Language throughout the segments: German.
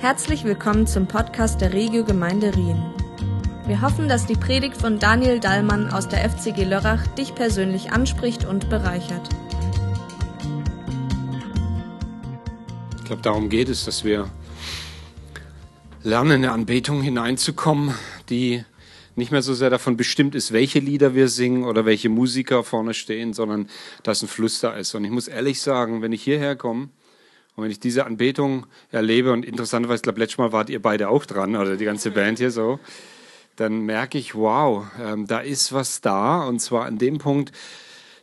Herzlich willkommen zum Podcast der Regio Gemeinde Rien. Wir hoffen, dass die Predigt von Daniel Dallmann aus der FCG Lörrach dich persönlich anspricht und bereichert. Ich glaube, darum geht es, dass wir lernen, in eine Anbetung hineinzukommen, die nicht mehr so sehr davon bestimmt ist, welche Lieder wir singen oder welche Musiker vorne stehen, sondern dass ein Fluss da ist. Und ich muss ehrlich sagen, wenn ich hierher komme und wenn ich diese Anbetung erlebe, und interessanterweise, ich glaube, letztes Mal wart ihr beide auch dran, oder die ganze Band hier so, dann merke ich, wow, ähm, da ist was da. Und zwar an dem Punkt,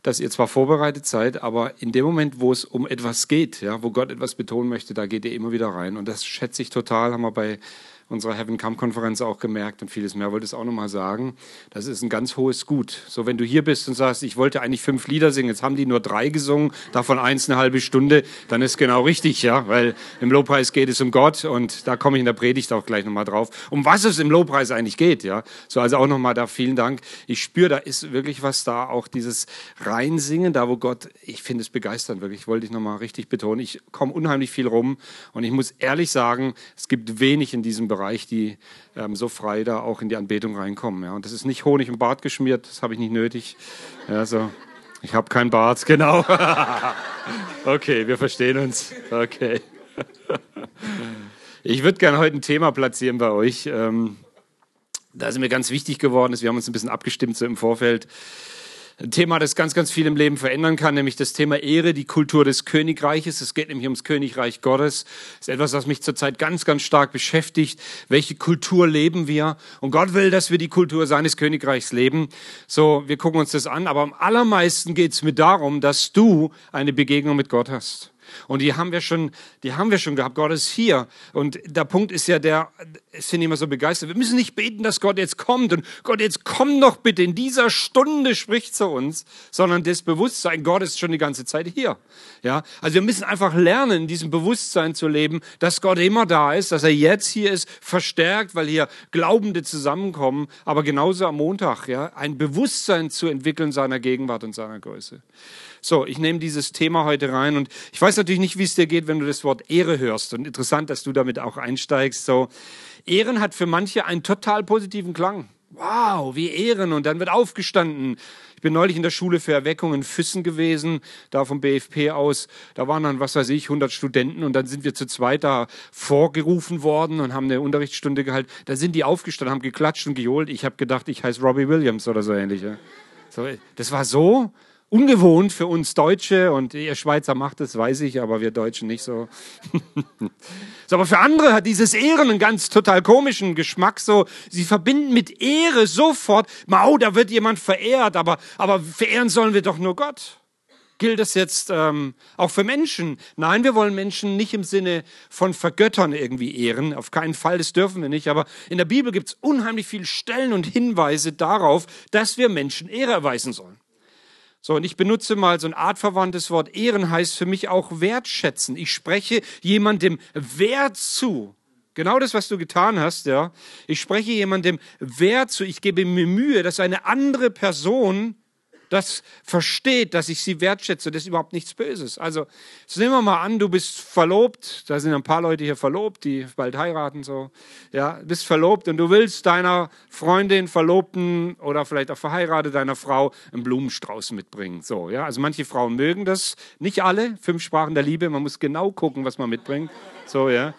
dass ihr zwar vorbereitet seid, aber in dem Moment, wo es um etwas geht, ja, wo Gott etwas betonen möchte, da geht ihr immer wieder rein. Und das schätze ich total, haben wir bei unserer Heaven Come Konferenz auch gemerkt und vieles mehr. Wollte es auch nochmal sagen. Das ist ein ganz hohes Gut. So, wenn du hier bist und sagst, ich wollte eigentlich fünf Lieder singen, jetzt haben die nur drei gesungen, davon eins eine halbe Stunde, dann ist genau richtig, ja, weil im Lobpreis geht es um Gott und da komme ich in der Predigt auch gleich nochmal drauf, um was es im Lobpreis eigentlich geht, ja. So, also auch nochmal da vielen Dank. Ich spüre, da ist wirklich was da, auch dieses Reinsingen, da wo Gott, ich finde es begeisternd, wirklich, wollte ich nochmal richtig betonen. Ich komme unheimlich viel rum und ich muss ehrlich sagen, es gibt wenig in diesem Bereich, Bereich, die ähm, so frei da auch in die Anbetung reinkommen. Ja. Und das ist nicht Honig im Bart geschmiert, das habe ich nicht nötig. Ja, so. Ich habe keinen Bart, genau. okay, wir verstehen uns. Okay. Ich würde gerne heute ein Thema platzieren bei euch. Ähm, da ist mir ganz wichtig geworden ist, wir haben uns ein bisschen abgestimmt so im Vorfeld. Ein Thema, das ganz, ganz viel im Leben verändern kann, nämlich das Thema Ehre, die Kultur des Königreiches. Es geht nämlich ums Königreich Gottes. Das ist etwas, was mich zurzeit ganz, ganz stark beschäftigt. Welche Kultur leben wir? Und Gott will, dass wir die Kultur seines Königreichs leben. So, wir gucken uns das an. Aber am allermeisten geht es mir darum, dass du eine Begegnung mit Gott hast. Und die haben wir schon, die haben wir schon gehabt. Gott ist hier. Und der Punkt ist ja der, sind immer so begeistert. Wir müssen nicht beten, dass Gott jetzt kommt und Gott jetzt komm doch bitte in dieser Stunde spricht zu uns, sondern das Bewusstsein, Gott ist schon die ganze Zeit hier. Ja, also wir müssen einfach lernen, in diesem Bewusstsein zu leben, dass Gott immer da ist, dass er jetzt hier ist, verstärkt, weil hier Glaubende zusammenkommen, aber genauso am Montag, ja, ein Bewusstsein zu entwickeln seiner Gegenwart und seiner Größe. So, ich nehme dieses Thema heute rein und ich weiß natürlich nicht, wie es dir geht, wenn du das Wort Ehre hörst. Und interessant, dass du damit auch einsteigst. So, Ehren hat für manche einen total positiven Klang. Wow, wie Ehren. Und dann wird aufgestanden. Ich bin neulich in der Schule für Erweckung in Füssen gewesen, da vom BFP aus. Da waren dann, was weiß ich, 100 Studenten und dann sind wir zu zweit da vorgerufen worden und haben eine Unterrichtsstunde gehalten. Da sind die aufgestanden, haben geklatscht und geholt. Ich habe gedacht, ich heiße Robbie Williams oder so ähnlich. So, das war so ungewohnt für uns Deutsche und ihr Schweizer macht es, weiß ich, aber wir Deutschen nicht so. so. Aber für andere hat dieses Ehren einen ganz total komischen Geschmack. So, sie verbinden mit Ehre sofort, mau, da wird jemand verehrt, aber, aber verehren sollen wir doch nur Gott. Gilt das jetzt ähm, auch für Menschen? Nein, wir wollen Menschen nicht im Sinne von Vergöttern irgendwie ehren. Auf keinen Fall, das dürfen wir nicht. Aber in der Bibel gibt es unheimlich viele Stellen und Hinweise darauf, dass wir Menschen Ehre erweisen sollen. So, und ich benutze mal so ein artverwandtes Wort. Ehren heißt für mich auch wertschätzen. Ich spreche jemandem Wert zu. Genau das, was du getan hast, ja. Ich spreche jemandem Wert zu. Ich gebe mir Mühe, dass eine andere Person das versteht, dass ich sie wertschätze, das ist überhaupt nichts Böses. Also, nehmen wir mal an, du bist verlobt, da sind ein paar Leute hier verlobt, die bald heiraten, so, ja, bist verlobt und du willst deiner Freundin, Verlobten oder vielleicht auch verheiratet deiner Frau einen Blumenstrauß mitbringen, so, ja. Also manche Frauen mögen das, nicht alle, fünf Sprachen der Liebe, man muss genau gucken, was man mitbringt, so, ja.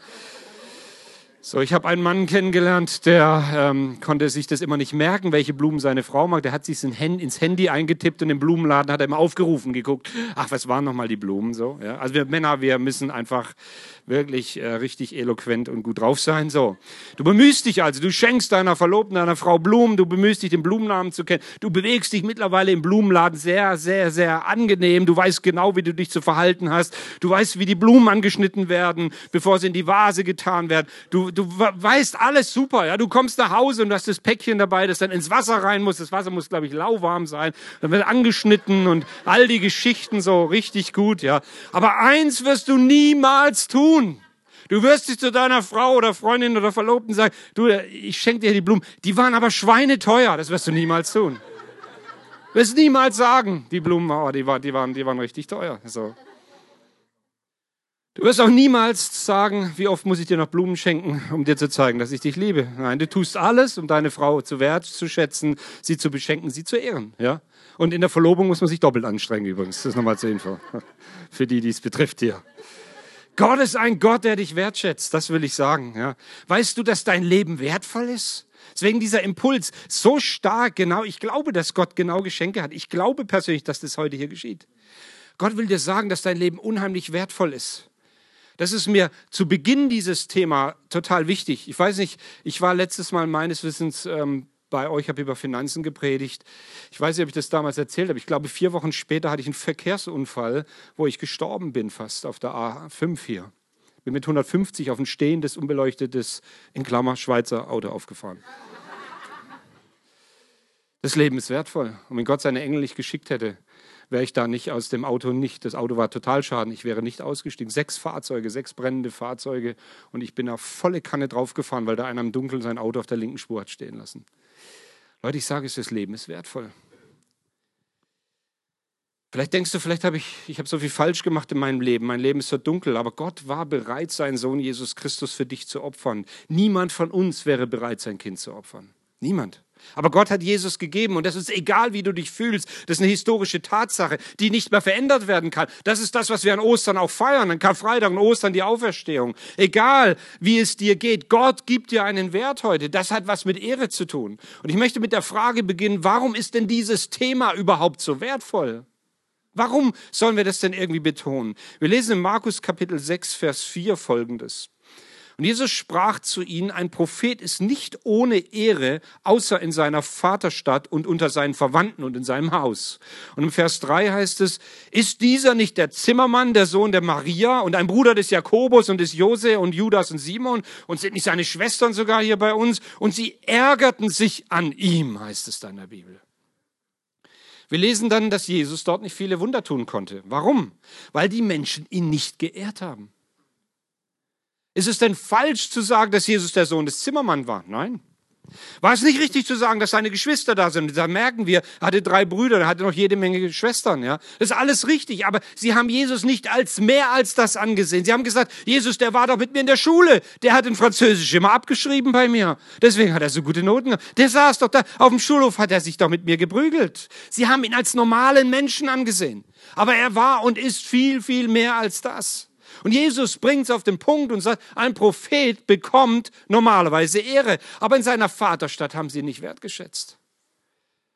So, ich habe einen Mann kennengelernt, der ähm, konnte sich das immer nicht merken, welche Blumen seine Frau mag. Der hat sich ins Handy eingetippt und im Blumenladen hat er immer aufgerufen, geguckt. Ach, was waren nochmal die Blumen so? Ja? Also wir Männer, wir müssen einfach wirklich äh, richtig eloquent und gut drauf sein. So, du bemühst dich also, du schenkst deiner Verlobten, deiner Frau Blumen, du bemühst dich, den Blumennamen zu kennen. Du bewegst dich mittlerweile im Blumenladen sehr, sehr, sehr angenehm. Du weißt genau, wie du dich zu verhalten hast. Du weißt, wie die Blumen angeschnitten werden, bevor sie in die Vase getan werden. Du, du weißt alles super. Ja, du kommst nach Hause und hast das Päckchen dabei, das dann ins Wasser rein muss. Das Wasser muss, glaube ich, lauwarm sein. Dann wird angeschnitten und all die Geschichten so richtig gut. Ja, aber eins wirst du niemals tun. Du wirst dich zu deiner Frau oder Freundin oder Verlobten sagen, du, ich schenke dir die Blumen. Die waren aber schweineteuer. Das wirst du niemals tun. Wirst niemals sagen, die Blumen, oh, die, war, die, waren, die waren richtig teuer. So. Du wirst auch niemals sagen, wie oft muss ich dir noch Blumen schenken, um dir zu zeigen, dass ich dich liebe. Nein, du tust alles, um deine Frau zu wertzuschätzen, sie zu beschenken, sie zu ehren. Ja? Und in der Verlobung muss man sich doppelt anstrengen übrigens. Das ist nochmal zur Info. Für die, die es betrifft hier. Gott ist ein Gott, der dich wertschätzt. Das will ich sagen. Ja? Weißt du, dass dein Leben wertvoll ist? Deswegen dieser Impuls so stark, genau. Ich glaube, dass Gott genau Geschenke hat. Ich glaube persönlich, dass das heute hier geschieht. Gott will dir sagen, dass dein Leben unheimlich wertvoll ist. Das ist mir zu Beginn dieses Thema total wichtig. Ich weiß nicht, ich war letztes Mal meines Wissens ähm, bei euch, habe über Finanzen gepredigt. Ich weiß nicht, ob ich das damals erzählt habe. Ich glaube, vier Wochen später hatte ich einen Verkehrsunfall, wo ich gestorben bin, fast auf der A5 hier. Bin mit 150 auf ein stehendes, unbeleuchtetes, in Klammer, Schweizer Auto aufgefahren. Das Leben ist wertvoll. Und wenn Gott seine Engel nicht geschickt hätte, wäre ich da nicht aus dem Auto nicht. Das Auto war total schaden. Ich wäre nicht ausgestiegen. Sechs Fahrzeuge, sechs brennende Fahrzeuge. Und ich bin auf volle Kanne draufgefahren, weil da einer im Dunkeln sein Auto auf der linken Spur hat stehen lassen. Leute, ich sage es, das Leben ist wertvoll. Vielleicht denkst du, vielleicht habe ich, ich habe so viel falsch gemacht in meinem Leben. Mein Leben ist so dunkel, aber Gott war bereit, seinen Sohn Jesus Christus für dich zu opfern. Niemand von uns wäre bereit, sein Kind zu opfern. Niemand. Aber Gott hat Jesus gegeben und das ist egal, wie du dich fühlst. Das ist eine historische Tatsache, die nicht mehr verändert werden kann. Das ist das, was wir an Ostern auch feiern, an Karfreitag und Ostern die Auferstehung. Egal, wie es dir geht, Gott gibt dir einen Wert heute. Das hat was mit Ehre zu tun. Und ich möchte mit der Frage beginnen, warum ist denn dieses Thema überhaupt so wertvoll? Warum sollen wir das denn irgendwie betonen? Wir lesen in Markus Kapitel 6, Vers 4 folgendes. Und Jesus sprach zu ihnen, ein Prophet ist nicht ohne Ehre, außer in seiner Vaterstadt und unter seinen Verwandten und in seinem Haus. Und im Vers 3 heißt es, ist dieser nicht der Zimmermann, der Sohn der Maria und ein Bruder des Jakobus und des Jose und Judas und Simon und sind nicht seine Schwestern sogar hier bei uns? Und sie ärgerten sich an ihm, heißt es da in der Bibel. Wir lesen dann, dass Jesus dort nicht viele Wunder tun konnte. Warum? Weil die Menschen ihn nicht geehrt haben. Ist es denn falsch zu sagen, dass Jesus der Sohn des Zimmermanns war? Nein. War es nicht richtig zu sagen, dass seine Geschwister da sind? Da merken wir, er hatte drei Brüder, er hatte noch jede Menge Schwestern. Ja, das ist alles richtig. Aber sie haben Jesus nicht als mehr als das angesehen. Sie haben gesagt, Jesus, der war doch mit mir in der Schule. Der hat in Französisch immer abgeschrieben bei mir. Deswegen hat er so gute Noten. Der saß doch da auf dem Schulhof, hat er sich doch mit mir geprügelt. Sie haben ihn als normalen Menschen angesehen. Aber er war und ist viel, viel mehr als das. Und Jesus bringt es auf den Punkt und sagt, ein Prophet bekommt normalerweise Ehre. Aber in seiner Vaterstadt haben sie ihn nicht wertgeschätzt.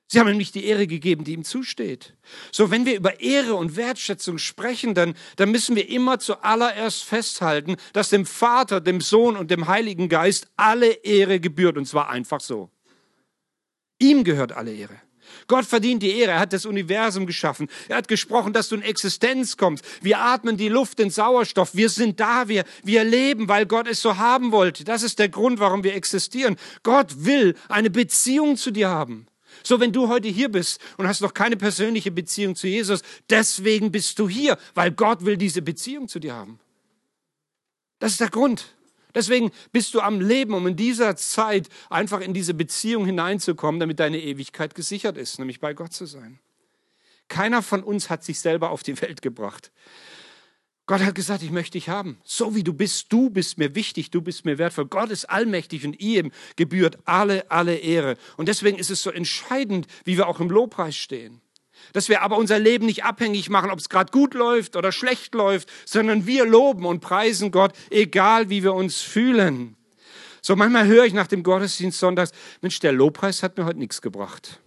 Sie haben ihm nicht die Ehre gegeben, die ihm zusteht. So, wenn wir über Ehre und Wertschätzung sprechen, dann, dann müssen wir immer zuallererst festhalten, dass dem Vater, dem Sohn und dem Heiligen Geist alle Ehre gebührt. Und zwar einfach so. Ihm gehört alle Ehre. Gott verdient die Ehre. Er hat das Universum geschaffen. Er hat gesprochen, dass du in Existenz kommst. Wir atmen die Luft, den Sauerstoff. Wir sind da. Wir, wir leben, weil Gott es so haben wollte. Das ist der Grund, warum wir existieren. Gott will eine Beziehung zu dir haben. So, wenn du heute hier bist und hast noch keine persönliche Beziehung zu Jesus, deswegen bist du hier, weil Gott will diese Beziehung zu dir haben. Das ist der Grund. Deswegen bist du am Leben, um in dieser Zeit einfach in diese Beziehung hineinzukommen, damit deine Ewigkeit gesichert ist, nämlich bei Gott zu sein. Keiner von uns hat sich selber auf die Welt gebracht. Gott hat gesagt, ich möchte dich haben. So wie du bist, du bist mir wichtig, du bist mir wertvoll. Gott ist allmächtig und ihm gebührt alle, alle Ehre. Und deswegen ist es so entscheidend, wie wir auch im Lobpreis stehen. Dass wir aber unser Leben nicht abhängig machen, ob es gerade gut läuft oder schlecht läuft, sondern wir loben und preisen Gott, egal wie wir uns fühlen. So manchmal höre ich nach dem Gottesdienst sonntags, Mensch, der Lobpreis hat mir heute nichts gebracht.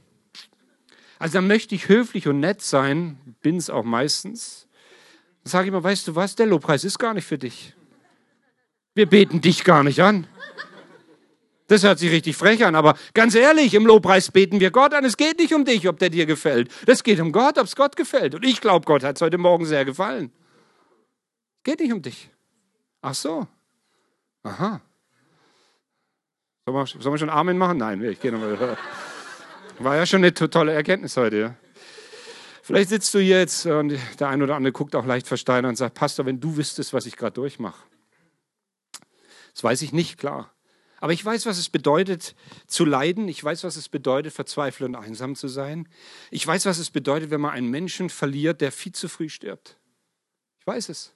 Also dann möchte ich höflich und nett sein, bin es auch meistens. Dann sage ich mal, weißt du was, der Lobpreis ist gar nicht für dich. Wir beten dich gar nicht an. Das hört sich richtig frech an, aber ganz ehrlich, im Lobpreis beten wir Gott an. Es geht nicht um dich, ob der dir gefällt. Es geht um Gott, ob es Gott gefällt. Und ich glaube, Gott hat es heute Morgen sehr gefallen. Geht nicht um dich. Ach so. Aha. Sollen wir, wir schon Amen machen? Nein, ich gehe nochmal. War ja schon eine tolle Erkenntnis heute. Ja. Vielleicht sitzt du hier jetzt und der eine oder andere guckt auch leicht versteinert und sagt, Pastor, wenn du wüsstest, was ich gerade durchmache. Das weiß ich nicht, klar. Aber ich weiß, was es bedeutet zu leiden. Ich weiß, was es bedeutet, verzweifelt und einsam zu sein. Ich weiß, was es bedeutet, wenn man einen Menschen verliert, der viel zu früh stirbt. Ich weiß es.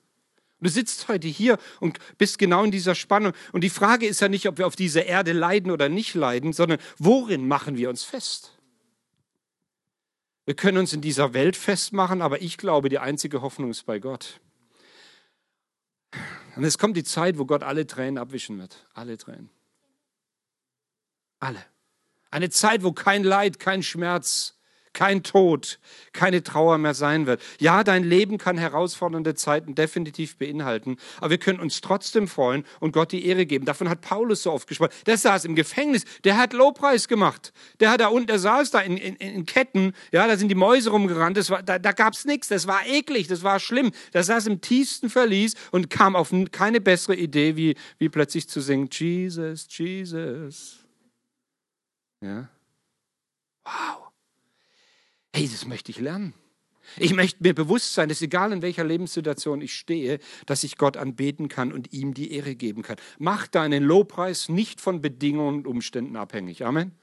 Du sitzt heute hier und bist genau in dieser Spannung. Und die Frage ist ja nicht, ob wir auf dieser Erde leiden oder nicht leiden, sondern worin machen wir uns fest? Wir können uns in dieser Welt festmachen, aber ich glaube, die einzige Hoffnung ist bei Gott. Und es kommt die Zeit, wo Gott alle Tränen abwischen wird. Alle Tränen. Alle. Eine Zeit, wo kein Leid, kein Schmerz, kein Tod, keine Trauer mehr sein wird. Ja, dein Leben kann herausfordernde Zeiten definitiv beinhalten, aber wir können uns trotzdem freuen und Gott die Ehre geben. Davon hat Paulus so oft gesprochen. Der saß im Gefängnis, der hat Lobpreis gemacht. Der hat da unten, der saß da in, in, in Ketten, ja, da sind die Mäuse rumgerannt, das war, da, da gab's nichts, das war eklig, das war schlimm. Der saß im tiefsten Verlies und kam auf keine bessere Idee, wie, wie plötzlich zu singen, Jesus, Jesus. Ja. Wow. Hey, das möchte ich lernen. Ich möchte mir bewusst sein, dass egal in welcher Lebenssituation ich stehe, dass ich Gott anbeten kann und ihm die Ehre geben kann. Mach deinen Lobpreis nicht von Bedingungen und Umständen abhängig. Amen.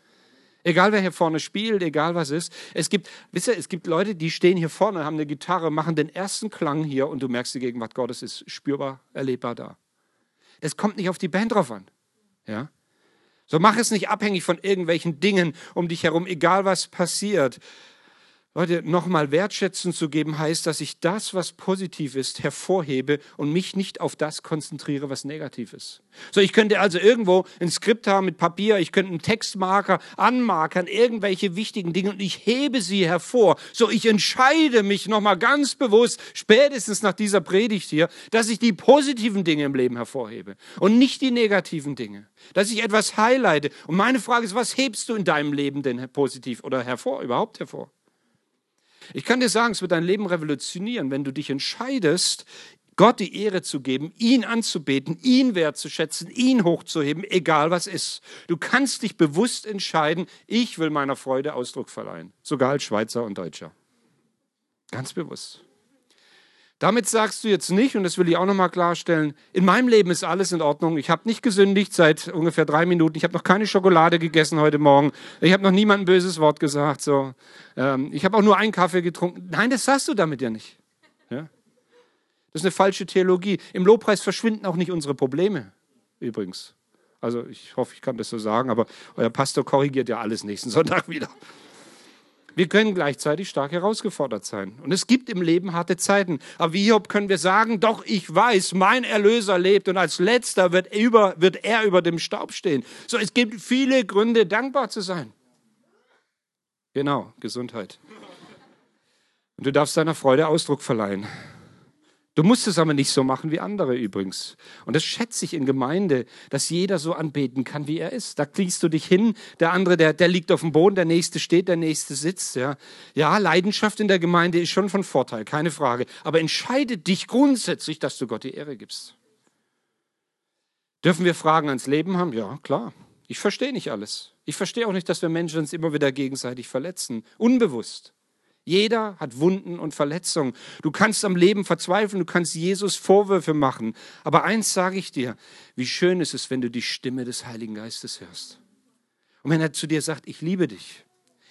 Egal wer hier vorne spielt, egal was ist. Es gibt, wisst ihr, es gibt Leute, die stehen hier vorne, haben eine Gitarre, machen den ersten Klang hier und du merkst, die Gegenwart Gottes ist spürbar, erlebbar da. Es kommt nicht auf die Band drauf an. Ja? So mach es nicht abhängig von irgendwelchen Dingen um dich herum, egal was passiert. Leute, nochmal Wertschätzung zu geben, heißt, dass ich das, was positiv ist, hervorhebe und mich nicht auf das konzentriere, was negativ ist. So, ich könnte also irgendwo ein Skript haben mit Papier, ich könnte einen Textmarker anmarkern, irgendwelche wichtigen Dinge und ich hebe sie hervor. So, ich entscheide mich nochmal ganz bewusst, spätestens nach dieser Predigt hier, dass ich die positiven Dinge im Leben hervorhebe und nicht die negativen Dinge. Dass ich etwas highlighte. Und meine Frage ist, was hebst du in deinem Leben denn positiv oder hervor, überhaupt hervor? Ich kann dir sagen, es wird dein Leben revolutionieren, wenn du dich entscheidest, Gott die Ehre zu geben, ihn anzubeten, ihn wertzuschätzen, ihn hochzuheben, egal was ist. Du kannst dich bewusst entscheiden, ich will meiner Freude Ausdruck verleihen, sogar als Schweizer und Deutscher. Ganz bewusst. Damit sagst du jetzt nicht, und das will ich auch nochmal klarstellen, in meinem Leben ist alles in Ordnung. Ich habe nicht gesündigt seit ungefähr drei Minuten. Ich habe noch keine Schokolade gegessen heute Morgen. Ich habe noch niemand ein böses Wort gesagt. So. Ähm, ich habe auch nur einen Kaffee getrunken. Nein, das sagst du damit ja nicht. Ja? Das ist eine falsche Theologie. Im Lobpreis verschwinden auch nicht unsere Probleme, übrigens. Also ich hoffe, ich kann das so sagen, aber euer Pastor korrigiert ja alles nächsten Sonntag wieder. Wir können gleichzeitig stark herausgefordert sein. Und es gibt im Leben harte Zeiten. Aber wie Hiob können wir sagen, doch ich weiß, mein Erlöser lebt und als letzter wird, über, wird er über dem Staub stehen. So, es gibt viele Gründe, dankbar zu sein. Genau, Gesundheit. Und du darfst deiner Freude Ausdruck verleihen. Du musst es aber nicht so machen wie andere übrigens. Und das schätze ich in Gemeinde, dass jeder so anbeten kann, wie er ist. Da kriegst du dich hin, der andere, der, der liegt auf dem Boden, der nächste steht, der nächste sitzt. Ja. ja, Leidenschaft in der Gemeinde ist schon von Vorteil, keine Frage. Aber entscheide dich grundsätzlich, dass du Gott die Ehre gibst. Dürfen wir Fragen ans Leben haben? Ja, klar. Ich verstehe nicht alles. Ich verstehe auch nicht, dass wir Menschen uns immer wieder gegenseitig verletzen. Unbewusst. Jeder hat Wunden und Verletzungen. Du kannst am Leben verzweifeln, du kannst Jesus Vorwürfe machen. Aber eins sage ich dir, wie schön ist es, wenn du die Stimme des Heiligen Geistes hörst. Und wenn er zu dir sagt, ich liebe dich,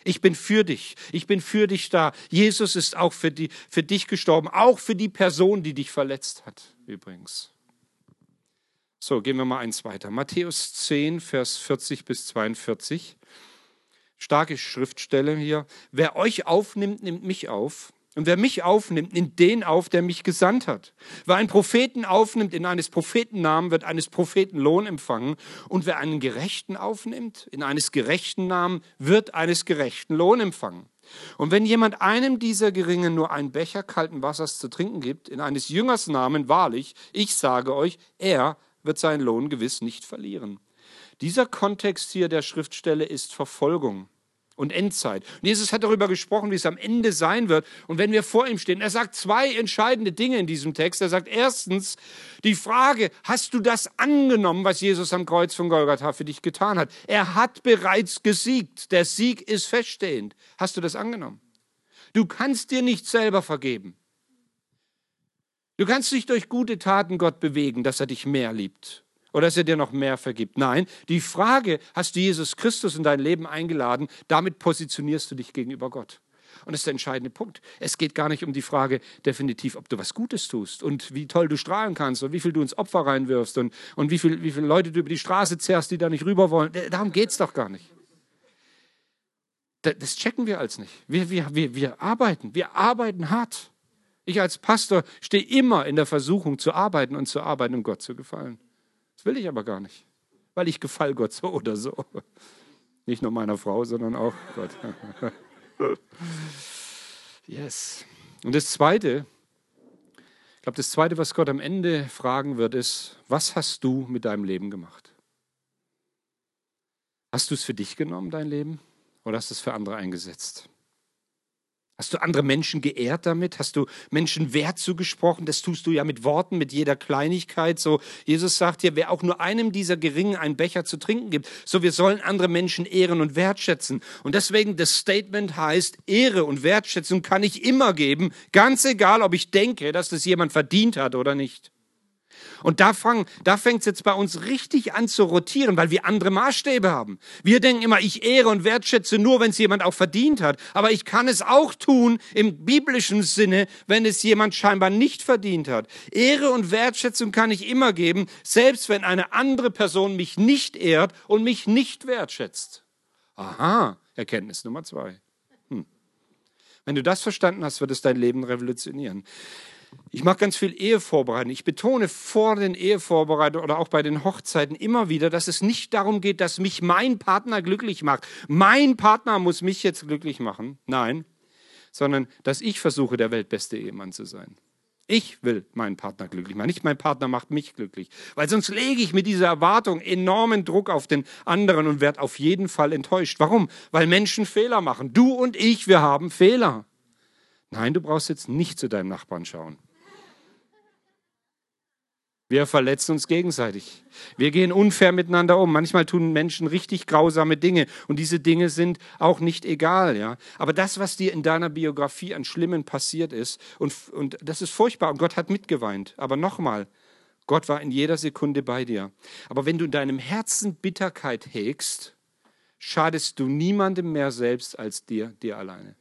ich bin für dich, ich bin für dich da. Jesus ist auch für, die, für dich gestorben, auch für die Person, die dich verletzt hat, übrigens. So, gehen wir mal eins weiter. Matthäus 10, Vers 40 bis 42 starke Schriftstelle hier. Wer euch aufnimmt, nimmt mich auf. Und wer mich aufnimmt, nimmt den auf, der mich gesandt hat. Wer einen Propheten aufnimmt in eines Propheten Namen, wird eines Propheten Lohn empfangen. Und wer einen Gerechten aufnimmt in eines gerechten Namen, wird eines gerechten Lohn empfangen. Und wenn jemand einem dieser Geringen nur einen Becher kalten Wassers zu trinken gibt, in eines Jüngers Namen, wahrlich, ich sage euch, er wird seinen Lohn gewiss nicht verlieren. Dieser Kontext hier der Schriftstelle ist Verfolgung und Endzeit. Und Jesus hat darüber gesprochen, wie es am Ende sein wird. Und wenn wir vor ihm stehen, er sagt zwei entscheidende Dinge in diesem Text. Er sagt erstens die Frage, hast du das angenommen, was Jesus am Kreuz von Golgatha für dich getan hat? Er hat bereits gesiegt. Der Sieg ist feststehend. Hast du das angenommen? Du kannst dir nicht selber vergeben. Du kannst nicht durch gute Taten Gott bewegen, dass er dich mehr liebt oder dass er dir noch mehr vergibt. Nein, die Frage, hast du Jesus Christus in dein Leben eingeladen, damit positionierst du dich gegenüber Gott. Und das ist der entscheidende Punkt. Es geht gar nicht um die Frage definitiv, ob du was Gutes tust und wie toll du strahlen kannst und wie viel du ins Opfer reinwirfst und, und wie, viel, wie viele Leute du über die Straße zerrst, die da nicht rüber wollen. Darum geht es doch gar nicht. Das checken wir als nicht. Wir, wir, wir, wir arbeiten. Wir arbeiten hart. Ich als Pastor stehe immer in der Versuchung zu arbeiten und zu arbeiten, um Gott zu gefallen. Will ich aber gar nicht, weil ich gefall Gott so oder so. Nicht nur meiner Frau, sondern auch Gott. Yes. Und das Zweite, ich glaube, das Zweite, was Gott am Ende fragen wird, ist, was hast du mit deinem Leben gemacht? Hast du es für dich genommen, dein Leben, oder hast du es für andere eingesetzt? Hast du andere Menschen geehrt damit? Hast du Menschen Wert zugesprochen? Das tust du ja mit Worten, mit jeder Kleinigkeit. So, Jesus sagt dir, wer auch nur einem dieser Geringen einen Becher zu trinken gibt, so wir sollen andere Menschen ehren und wertschätzen. Und deswegen das Statement heißt, Ehre und Wertschätzung kann ich immer geben, ganz egal, ob ich denke, dass das jemand verdient hat oder nicht. Und da, da fängt es jetzt bei uns richtig an zu rotieren, weil wir andere Maßstäbe haben. Wir denken immer, ich ehre und wertschätze nur, wenn es jemand auch verdient hat. Aber ich kann es auch tun im biblischen Sinne, wenn es jemand scheinbar nicht verdient hat. Ehre und Wertschätzung kann ich immer geben, selbst wenn eine andere Person mich nicht ehrt und mich nicht wertschätzt. Aha, Erkenntnis Nummer zwei. Hm. Wenn du das verstanden hast, wird es dein Leben revolutionieren. Ich mache ganz viel Ehevorbereitung. Ich betone vor den Ehevorbereitungen oder auch bei den Hochzeiten immer wieder, dass es nicht darum geht, dass mich mein Partner glücklich macht. Mein Partner muss mich jetzt glücklich machen. Nein, sondern dass ich versuche, der weltbeste Ehemann zu sein. Ich will meinen Partner glücklich machen, nicht mein Partner macht mich glücklich. Weil sonst lege ich mit dieser Erwartung enormen Druck auf den anderen und werde auf jeden Fall enttäuscht. Warum? Weil Menschen Fehler machen. Du und ich, wir haben Fehler. Nein, du brauchst jetzt nicht zu deinem Nachbarn schauen. Wir verletzen uns gegenseitig. Wir gehen unfair miteinander um. Manchmal tun Menschen richtig grausame Dinge und diese Dinge sind auch nicht egal, ja. Aber das, was dir in deiner Biografie an Schlimmen passiert ist und, und das ist furchtbar und Gott hat mitgeweint. Aber nochmal, Gott war in jeder Sekunde bei dir. Aber wenn du in deinem Herzen Bitterkeit hegst, schadest du niemandem mehr selbst als dir, dir alleine.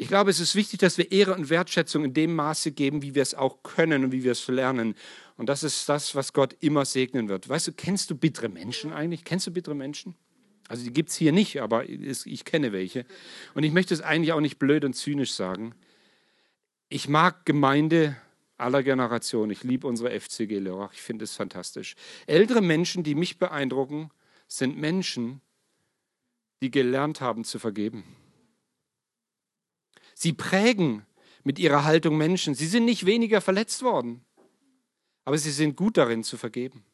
Ich glaube, es ist wichtig, dass wir Ehre und Wertschätzung in dem Maße geben, wie wir es auch können und wie wir es lernen. Und das ist das, was Gott immer segnen wird. Weißt du, kennst du bittere Menschen eigentlich? Kennst du bittere Menschen? Also die gibt es hier nicht, aber ich kenne welche. Und ich möchte es eigentlich auch nicht blöd und zynisch sagen. Ich mag Gemeinde aller Generationen. Ich liebe unsere FCG Lörrach. Ich finde es fantastisch. Ältere Menschen, die mich beeindrucken, sind Menschen, die gelernt haben zu vergeben. Sie prägen mit ihrer Haltung Menschen. Sie sind nicht weniger verletzt worden, aber sie sind gut darin zu vergeben.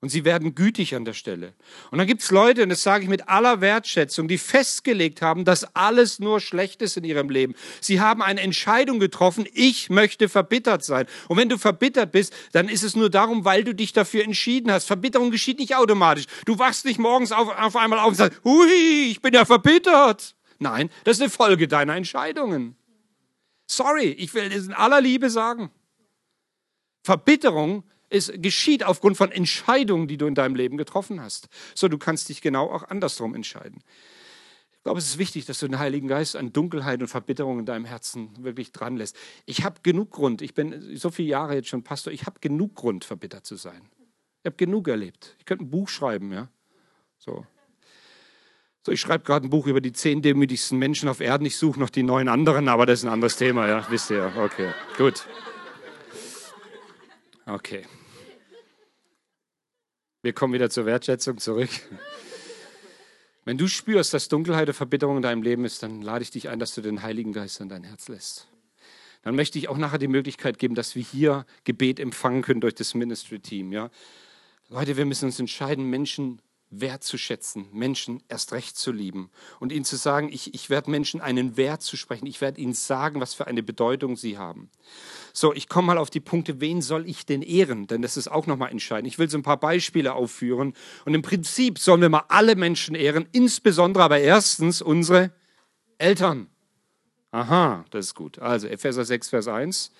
Und sie werden gütig an der Stelle. Und dann gibt es Leute, und das sage ich mit aller Wertschätzung, die festgelegt haben, dass alles nur schlecht ist in ihrem Leben. Sie haben eine Entscheidung getroffen, ich möchte verbittert sein. Und wenn du verbittert bist, dann ist es nur darum, weil du dich dafür entschieden hast. Verbitterung geschieht nicht automatisch. Du wachst nicht morgens auf, auf einmal auf und sagst, hui, ich bin ja verbittert. Nein, das ist eine Folge deiner Entscheidungen. Sorry, ich will es in aller Liebe sagen. Verbitterung ist, geschieht aufgrund von Entscheidungen, die du in deinem Leben getroffen hast. So, du kannst dich genau auch andersrum entscheiden. Ich glaube, es ist wichtig, dass du den Heiligen Geist an Dunkelheit und Verbitterung in deinem Herzen wirklich dran lässt. Ich habe genug Grund, ich bin so viele Jahre jetzt schon Pastor, ich habe genug Grund, verbittert zu sein. Ich habe genug erlebt. Ich könnte ein Buch schreiben, ja. So, so, ich schreibe gerade ein Buch über die zehn demütigsten Menschen auf Erden. Ich suche noch die neun anderen, aber das ist ein anderes Thema, ja. Wisst ihr, okay, gut. Okay. Wir kommen wieder zur Wertschätzung zurück. Wenn du spürst, dass Dunkelheit und Verbitterung in deinem Leben ist, dann lade ich dich ein, dass du den Heiligen Geist in dein Herz lässt. Dann möchte ich auch nachher die Möglichkeit geben, dass wir hier Gebet empfangen können durch das Ministry-Team. Ja? Leute, wir müssen uns entscheiden, Menschen wertzuschätzen, Menschen erst recht zu lieben und ihnen zu sagen, ich, ich werde Menschen einen Wert zu sprechen, ich werde ihnen sagen, was für eine Bedeutung sie haben. So, ich komme mal auf die Punkte, wen soll ich denn ehren? Denn das ist auch nochmal entscheidend. Ich will so ein paar Beispiele aufführen und im Prinzip sollen wir mal alle Menschen ehren, insbesondere aber erstens unsere Eltern. Aha, das ist gut. Also Epheser 6, Vers 1.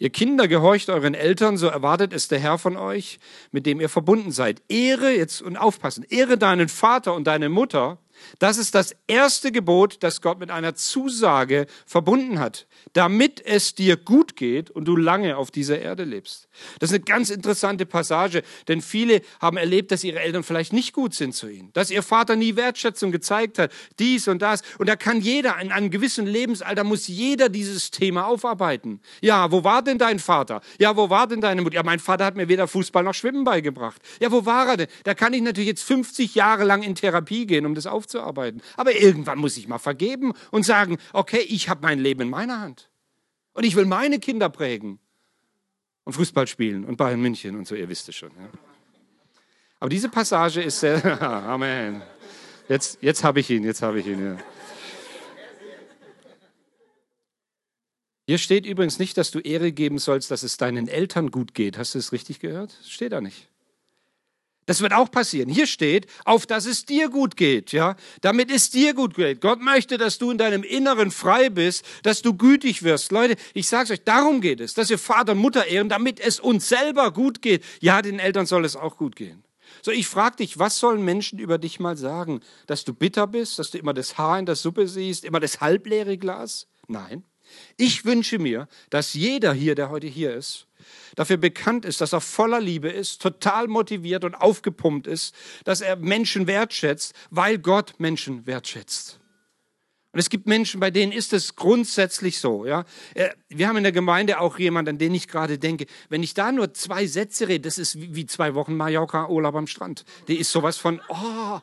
Ihr Kinder gehorcht euren Eltern, so erwartet es der Herr von euch, mit dem ihr verbunden seid. Ehre jetzt und aufpassen. Ehre deinen Vater und deine Mutter. Das ist das erste Gebot, das Gott mit einer Zusage verbunden hat, damit es dir gut geht und du lange auf dieser Erde lebst. Das ist eine ganz interessante Passage, denn viele haben erlebt, dass ihre Eltern vielleicht nicht gut sind zu ihnen, dass ihr Vater nie Wertschätzung gezeigt hat, dies und das. Und da kann jeder, in einem gewissen Lebensalter muss jeder dieses Thema aufarbeiten. Ja, wo war denn dein Vater? Ja, wo war denn deine Mutter? Ja, mein Vater hat mir weder Fußball noch Schwimmen beigebracht. Ja, wo war er denn? Da kann ich natürlich jetzt 50 Jahre lang in Therapie gehen, um das aufzuarbeiten. Aber irgendwann muss ich mal vergeben und sagen, okay, ich habe mein Leben in meiner Hand. Und ich will meine Kinder prägen und Fußball spielen und Bayern München und so, ihr wisst es schon. Ja. Aber diese Passage ist sehr, Amen. Jetzt, jetzt habe ich ihn, jetzt habe ich ihn. Ja. Hier steht übrigens nicht, dass du Ehre geben sollst, dass es deinen Eltern gut geht. Hast du es richtig gehört? Steht da nicht. Das wird auch passieren. Hier steht, auf dass es dir gut geht, ja, damit es dir gut geht. Gott möchte, dass du in deinem Inneren frei bist, dass du gütig wirst. Leute, ich sage euch, darum geht es, dass wir Vater und Mutter ehren, damit es uns selber gut geht. Ja, den Eltern soll es auch gut gehen. So, ich frage dich, was sollen Menschen über dich mal sagen? Dass du bitter bist, dass du immer das Haar in der Suppe siehst, immer das halbleere Glas? Nein. Ich wünsche mir, dass jeder hier, der heute hier ist, dafür bekannt ist, dass er voller Liebe ist, total motiviert und aufgepumpt ist, dass er Menschen wertschätzt, weil Gott Menschen wertschätzt. Und es gibt Menschen, bei denen ist es grundsätzlich so. Ja? Äh, wir haben in der Gemeinde auch jemanden, an den ich gerade denke. Wenn ich da nur zwei Sätze rede, das ist wie zwei Wochen Mallorca-Urlaub am Strand. Die ist sowas von, oh,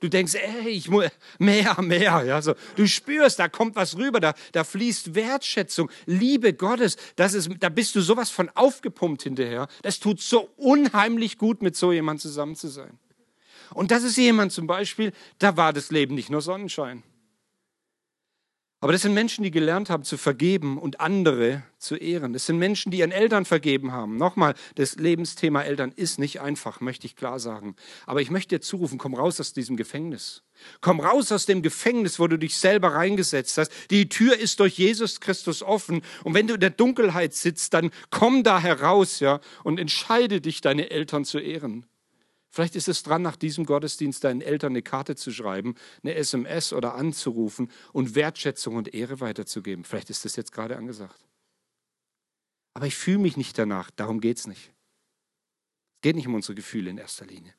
Du denkst, ey, ich muss mehr, mehr. Ja, so. Du spürst, da kommt was rüber, da, da fließt Wertschätzung, Liebe Gottes. Das ist, da bist du sowas von aufgepumpt hinterher. Das tut so unheimlich gut, mit so jemand zusammen zu sein. Und das ist jemand zum Beispiel, da war das Leben nicht nur Sonnenschein. Aber das sind Menschen, die gelernt haben zu vergeben und andere zu ehren. Das sind Menschen, die ihren Eltern vergeben haben. Nochmal, das Lebensthema Eltern ist nicht einfach, möchte ich klar sagen. Aber ich möchte dir zurufen, komm raus aus diesem Gefängnis. Komm raus aus dem Gefängnis, wo du dich selber reingesetzt hast. Die Tür ist durch Jesus Christus offen. Und wenn du in der Dunkelheit sitzt, dann komm da heraus, ja, und entscheide dich, deine Eltern zu ehren. Vielleicht ist es dran, nach diesem Gottesdienst deinen Eltern eine Karte zu schreiben, eine SMS oder anzurufen und Wertschätzung und Ehre weiterzugeben. Vielleicht ist das jetzt gerade angesagt. Aber ich fühle mich nicht danach. Darum geht es nicht. Es geht nicht um unsere Gefühle in erster Linie.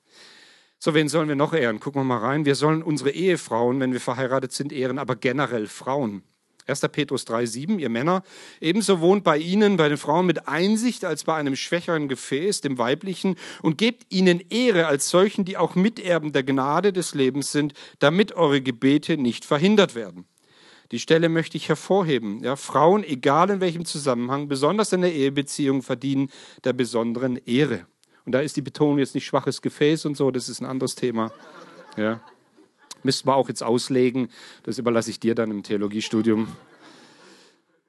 So, wen sollen wir noch ehren? Gucken wir mal rein. Wir sollen unsere Ehefrauen, wenn wir verheiratet sind, ehren, aber generell Frauen. 1. Petrus 3,7, ihr Männer, ebenso wohnt bei ihnen, bei den Frauen mit Einsicht als bei einem schwächeren Gefäß, dem weiblichen, und gebt ihnen Ehre als solchen, die auch Miterben der Gnade des Lebens sind, damit eure Gebete nicht verhindert werden. Die Stelle möchte ich hervorheben. Ja, Frauen, egal in welchem Zusammenhang, besonders in der Ehebeziehung, verdienen der besonderen Ehre. Und da ist die Betonung jetzt nicht schwaches Gefäß und so, das ist ein anderes Thema. Ja. Müssten wir auch jetzt auslegen. Das überlasse ich dir dann im Theologiestudium.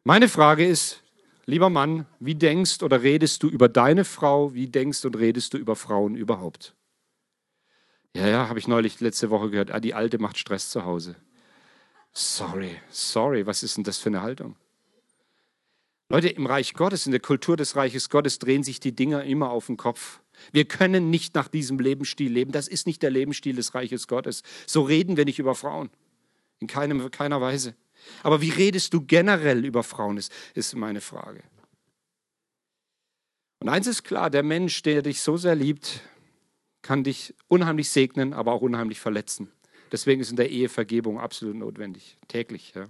Meine Frage ist, lieber Mann, wie denkst oder redest du über deine Frau? Wie denkst und redest du über Frauen überhaupt? Ja, ja, habe ich neulich letzte Woche gehört. Ah, die Alte macht Stress zu Hause. Sorry, sorry, was ist denn das für eine Haltung? Leute, im Reich Gottes, in der Kultur des Reiches Gottes drehen sich die Dinger immer auf den Kopf. Wir können nicht nach diesem Lebensstil leben. Das ist nicht der Lebensstil des Reiches Gottes. So reden wir nicht über Frauen. In keinem, keiner Weise. Aber wie redest du generell über Frauen, ist, ist meine Frage. Und eins ist klar, der Mensch, der dich so sehr liebt, kann dich unheimlich segnen, aber auch unheimlich verletzen. Deswegen ist in der Ehe Vergebung absolut notwendig, täglich. Ja.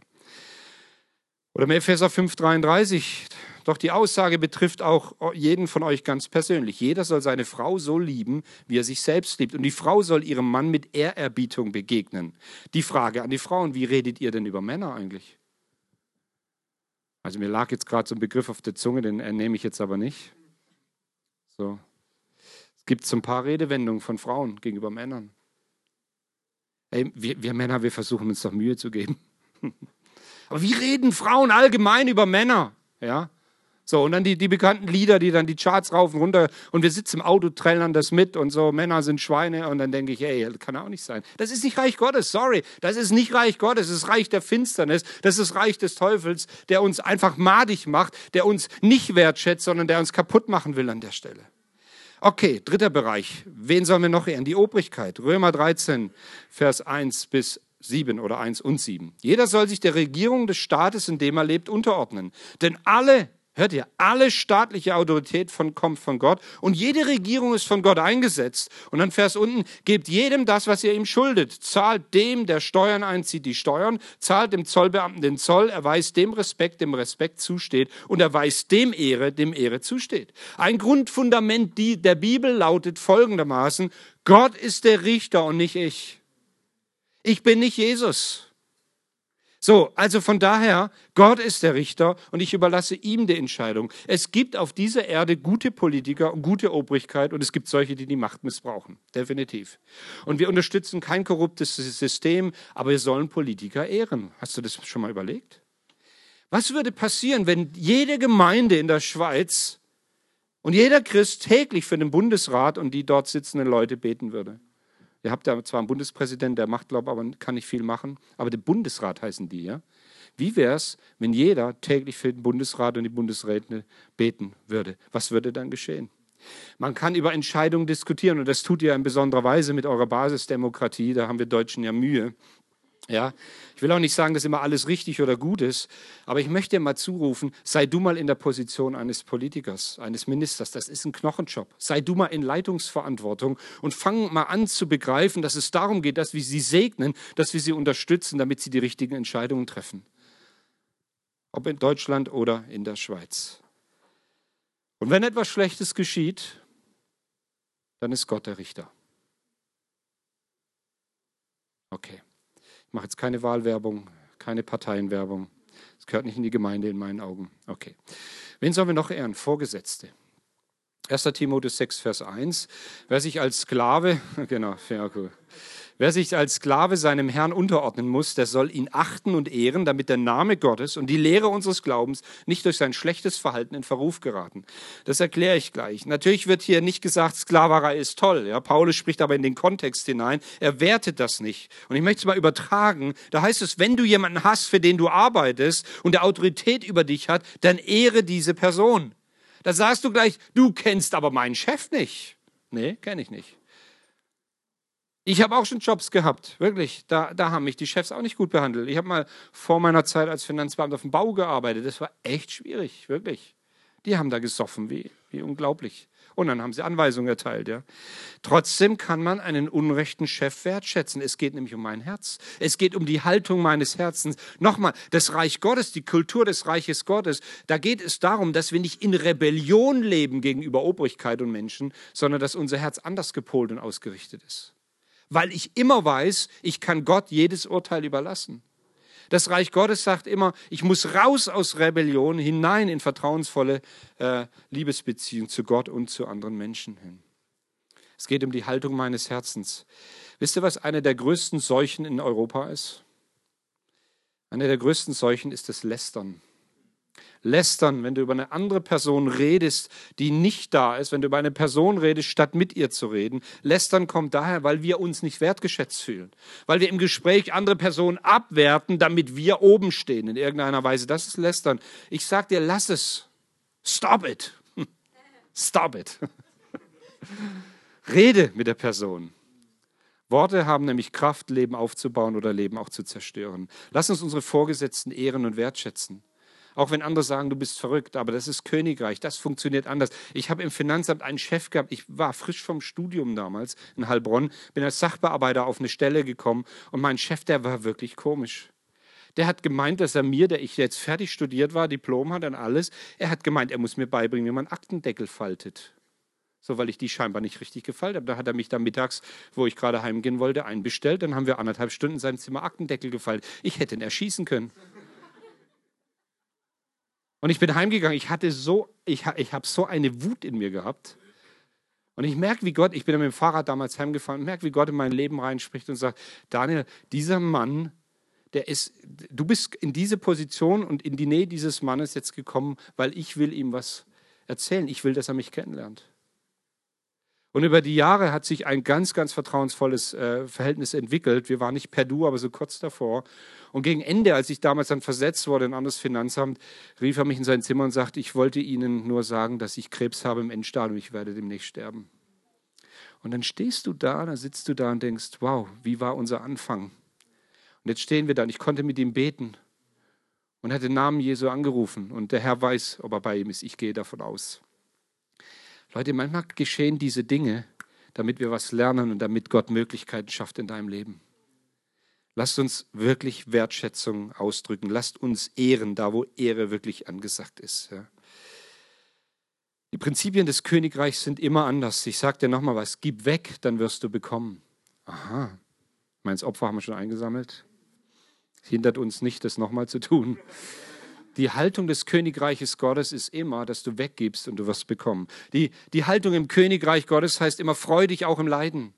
Oder im Epheser 5,33, doch die Aussage betrifft auch jeden von euch ganz persönlich. Jeder soll seine Frau so lieben, wie er sich selbst liebt. Und die Frau soll ihrem Mann mit Ehrerbietung begegnen. Die Frage an die Frauen, wie redet ihr denn über Männer eigentlich? Also mir lag jetzt gerade so ein Begriff auf der Zunge, den nehme ich jetzt aber nicht. So. Es gibt so ein paar Redewendungen von Frauen gegenüber Männern. Hey, wir, wir Männer, wir versuchen uns doch Mühe zu geben. Aber wie reden Frauen allgemein über Männer? Ja? So, und dann die, die bekannten Lieder, die dann die Charts rauf und runter und wir sitzen im Auto, trällern das mit und so, Männer sind Schweine und dann denke ich, ey, kann auch nicht sein. Das ist nicht Reich Gottes, sorry. Das ist nicht Reich Gottes, das ist Reich der Finsternis, das ist Reich des Teufels, der uns einfach madig macht, der uns nicht wertschätzt, sondern der uns kaputt machen will an der Stelle. Okay, dritter Bereich. Wen sollen wir noch ehren? Die Obrigkeit. Römer 13, Vers 1 bis 7 oder 1 und 7. Jeder soll sich der Regierung des Staates, in dem er lebt, unterordnen. Denn alle Hört ihr, alle staatliche Autorität von, kommt von Gott und jede Regierung ist von Gott eingesetzt. Und dann Vers unten, gebt jedem das, was ihr ihm schuldet. Zahlt dem, der Steuern einzieht, die Steuern, zahlt dem Zollbeamten den Zoll, erweist dem Respekt, dem Respekt zusteht und erweist dem Ehre, dem Ehre zusteht. Ein Grundfundament der Bibel lautet folgendermaßen, Gott ist der Richter und nicht ich. Ich bin nicht Jesus. So, also von daher, Gott ist der Richter und ich überlasse ihm die Entscheidung. Es gibt auf dieser Erde gute Politiker und gute Obrigkeit und es gibt solche, die die Macht missbrauchen. Definitiv. Und wir unterstützen kein korruptes System, aber wir sollen Politiker ehren. Hast du das schon mal überlegt? Was würde passieren, wenn jede Gemeinde in der Schweiz und jeder Christ täglich für den Bundesrat und die dort sitzenden Leute beten würde? Ihr habt ja zwar einen Bundespräsidenten, der macht, glaube ich, aber kann nicht viel machen. Aber der Bundesrat heißen die, ja? Wie wäre es, wenn jeder täglich für den Bundesrat und die Bundesräte beten würde? Was würde dann geschehen? Man kann über Entscheidungen diskutieren und das tut ihr in besonderer Weise mit eurer Basisdemokratie. Da haben wir Deutschen ja Mühe. Ja, ich will auch nicht sagen, dass immer alles richtig oder gut ist, aber ich möchte mal zurufen, sei du mal in der Position eines Politikers, eines Ministers, das ist ein Knochenjob. Sei du mal in Leitungsverantwortung und fang mal an zu begreifen, dass es darum geht, dass wir sie segnen, dass wir sie unterstützen, damit sie die richtigen Entscheidungen treffen. Ob in Deutschland oder in der Schweiz. Und wenn etwas Schlechtes geschieht, dann ist Gott der Richter. Okay. Mache jetzt keine Wahlwerbung, keine Parteienwerbung. Das gehört nicht in die Gemeinde in meinen Augen. Okay. Wen sollen wir noch ehren? Vorgesetzte. 1. Timotheus 6, Vers 1. Wer sich als Sklave, genau, ja, cool. Wer sich als Sklave seinem Herrn unterordnen muss, der soll ihn achten und ehren, damit der Name Gottes und die Lehre unseres Glaubens nicht durch sein schlechtes Verhalten in Verruf geraten. Das erkläre ich gleich. Natürlich wird hier nicht gesagt, Sklaverei ist toll. Ja, Paulus spricht aber in den Kontext hinein. Er wertet das nicht. Und ich möchte es mal übertragen. Da heißt es, wenn du jemanden hast, für den du arbeitest und der Autorität über dich hat, dann ehre diese Person. Da sagst du gleich, du kennst aber meinen Chef nicht. Nee, kenne ich nicht. Ich habe auch schon Jobs gehabt, wirklich. Da, da haben mich die Chefs auch nicht gut behandelt. Ich habe mal vor meiner Zeit als Finanzbeamter auf dem Bau gearbeitet. Das war echt schwierig, wirklich. Die haben da gesoffen, wie, wie unglaublich. Und dann haben sie Anweisungen erteilt. Ja. Trotzdem kann man einen unrechten Chef wertschätzen. Es geht nämlich um mein Herz. Es geht um die Haltung meines Herzens. Nochmal, das Reich Gottes, die Kultur des Reiches Gottes, da geht es darum, dass wir nicht in Rebellion leben gegenüber Obrigkeit und Menschen, sondern dass unser Herz anders gepolt und ausgerichtet ist weil ich immer weiß, ich kann Gott jedes Urteil überlassen. Das Reich Gottes sagt immer, ich muss raus aus Rebellion hinein in vertrauensvolle äh, Liebesbeziehung zu Gott und zu anderen Menschen hin. Es geht um die Haltung meines Herzens. Wisst ihr, was eine der größten Seuchen in Europa ist? Eine der größten Seuchen ist das Lästern. Lästern, wenn du über eine andere Person redest, die nicht da ist, wenn du über eine Person redest, statt mit ihr zu reden. Lästern kommt daher, weil wir uns nicht wertgeschätzt fühlen, weil wir im Gespräch andere Personen abwerten, damit wir oben stehen in irgendeiner Weise. Das ist Lästern. Ich sag dir, lass es. Stop it. Stop it. Rede mit der Person. Worte haben nämlich Kraft, Leben aufzubauen oder Leben auch zu zerstören. Lass uns unsere Vorgesetzten ehren und wertschätzen. Auch wenn andere sagen, du bist verrückt, aber das ist Königreich, das funktioniert anders. Ich habe im Finanzamt einen Chef gehabt, ich war frisch vom Studium damals in Heilbronn, bin als Sachbearbeiter auf eine Stelle gekommen und mein Chef, der war wirklich komisch. Der hat gemeint, dass er mir, der ich jetzt fertig studiert war, Diplom hat und alles, er hat gemeint, er muss mir beibringen, wie man Aktendeckel faltet. So, weil ich die scheinbar nicht richtig gefallen habe. Da hat er mich dann mittags, wo ich gerade heimgehen wollte, einbestellt. Dann haben wir anderthalb Stunden in seinem Zimmer Aktendeckel gefaltet. Ich hätte ihn erschießen können. Und ich bin heimgegangen. Ich hatte so, ich, ich habe so eine Wut in mir gehabt. Und ich merke, wie Gott, ich bin mit dem Fahrrad damals heimgefahren, merke, wie Gott in mein Leben reinspricht und sagt, Daniel, dieser Mann, der ist, du bist in diese Position und in die Nähe dieses Mannes jetzt gekommen, weil ich will ihm was erzählen. Ich will, dass er mich kennenlernt. Und über die Jahre hat sich ein ganz, ganz vertrauensvolles äh, Verhältnis entwickelt. Wir waren nicht per Du, aber so kurz davor. Und gegen Ende, als ich damals dann versetzt wurde in ein anderes Finanzamt, rief er mich in sein Zimmer und sagte, ich wollte Ihnen nur sagen, dass ich Krebs habe im Endstadium, ich werde demnächst sterben. Und dann stehst du da, dann sitzt du da und denkst, wow, wie war unser Anfang? Und jetzt stehen wir da und ich konnte mit ihm beten und hat den Namen Jesu angerufen. Und der Herr weiß, ob er bei ihm ist. Ich gehe davon aus. Leute, manchmal geschehen diese Dinge, damit wir was lernen und damit Gott Möglichkeiten schafft in deinem Leben. Lasst uns wirklich Wertschätzung ausdrücken. Lasst uns ehren, da wo Ehre wirklich angesagt ist. Ja. Die Prinzipien des Königreichs sind immer anders. Ich sage dir nochmal was, gib weg, dann wirst du bekommen. Aha, meins Opfer haben wir schon eingesammelt. hindert uns nicht, das nochmal zu tun. Die Haltung des Königreiches Gottes ist immer, dass du weggibst und du wirst bekommen. Die, die Haltung im Königreich Gottes heißt immer, freu dich auch im Leiden.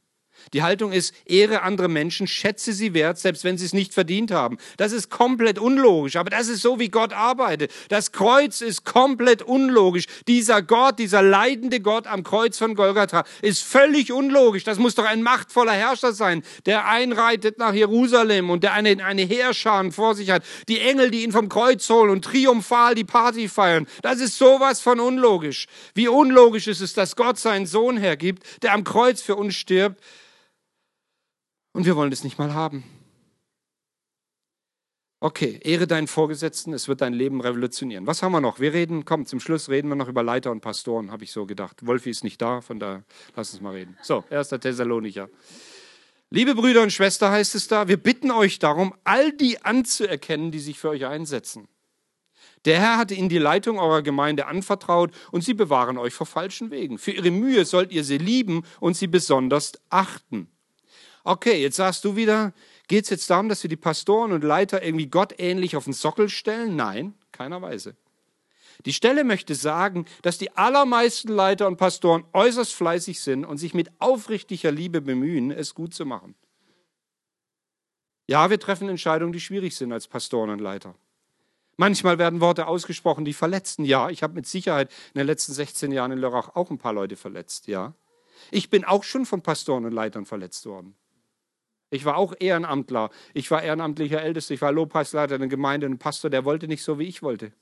Die Haltung ist, ehre andere Menschen, schätze sie wert, selbst wenn sie es nicht verdient haben. Das ist komplett unlogisch, aber das ist so, wie Gott arbeitet. Das Kreuz ist komplett unlogisch. Dieser Gott, dieser leidende Gott am Kreuz von Golgatha ist völlig unlogisch. Das muss doch ein machtvoller Herrscher sein, der einreitet nach Jerusalem und der eine, eine Heerschar vor sich hat. Die Engel, die ihn vom Kreuz holen und triumphal die Party feiern. Das ist sowas von unlogisch. Wie unlogisch ist es, dass Gott seinen Sohn hergibt, der am Kreuz für uns stirbt, und wir wollen das nicht mal haben. Okay, ehre deinen Vorgesetzten, es wird dein Leben revolutionieren. Was haben wir noch? Wir reden, komm, zum Schluss reden wir noch über Leiter und Pastoren, habe ich so gedacht. Wolfi ist nicht da, von daher lass uns mal reden. So, 1. Thessalonicher. Liebe Brüder und Schwestern heißt es da, wir bitten euch darum, all die anzuerkennen, die sich für euch einsetzen. Der Herr hat ihnen die Leitung eurer Gemeinde anvertraut und sie bewahren euch vor falschen Wegen. Für ihre Mühe sollt ihr sie lieben und sie besonders achten. Okay, jetzt sagst du wieder, geht es jetzt darum, dass wir die Pastoren und Leiter irgendwie gottähnlich auf den Sockel stellen? Nein, keiner Weise. Die Stelle möchte sagen, dass die allermeisten Leiter und Pastoren äußerst fleißig sind und sich mit aufrichtiger Liebe bemühen, es gut zu machen. Ja, wir treffen Entscheidungen, die schwierig sind als Pastoren und Leiter. Manchmal werden Worte ausgesprochen, die verletzen. Ja, ich habe mit Sicherheit in den letzten 16 Jahren in Lörrach auch ein paar Leute verletzt. Ja, ich bin auch schon von Pastoren und Leitern verletzt worden. Ich war auch Ehrenamtler. Ich war ehrenamtlicher Ältester. Ich war Lobpreisleiter in der Gemeinde. Ein Pastor, der wollte nicht so, wie ich wollte.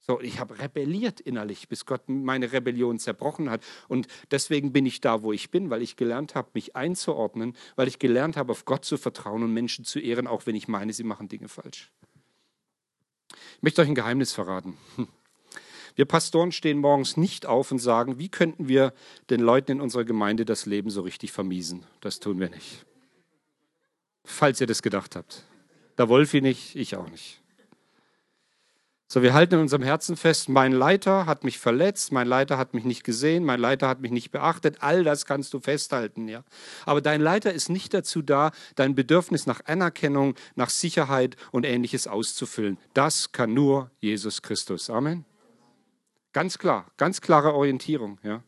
So, ich habe rebelliert innerlich, bis Gott meine Rebellion zerbrochen hat. Und deswegen bin ich da, wo ich bin, weil ich gelernt habe, mich einzuordnen, weil ich gelernt habe, auf Gott zu vertrauen und Menschen zu ehren, auch wenn ich meine, sie machen Dinge falsch. Ich möchte euch ein Geheimnis verraten. Wir Pastoren stehen morgens nicht auf und sagen, wie könnten wir den Leuten in unserer Gemeinde das Leben so richtig vermiesen. Das tun wir nicht falls ihr das gedacht habt. Da Wolfi nicht, ich auch nicht. So, wir halten in unserem Herzen fest, mein Leiter hat mich verletzt, mein Leiter hat mich nicht gesehen, mein Leiter hat mich nicht beachtet, all das kannst du festhalten, ja. Aber dein Leiter ist nicht dazu da, dein Bedürfnis nach Anerkennung, nach Sicherheit und ähnliches auszufüllen. Das kann nur Jesus Christus. Amen. Ganz klar, ganz klare Orientierung, ja.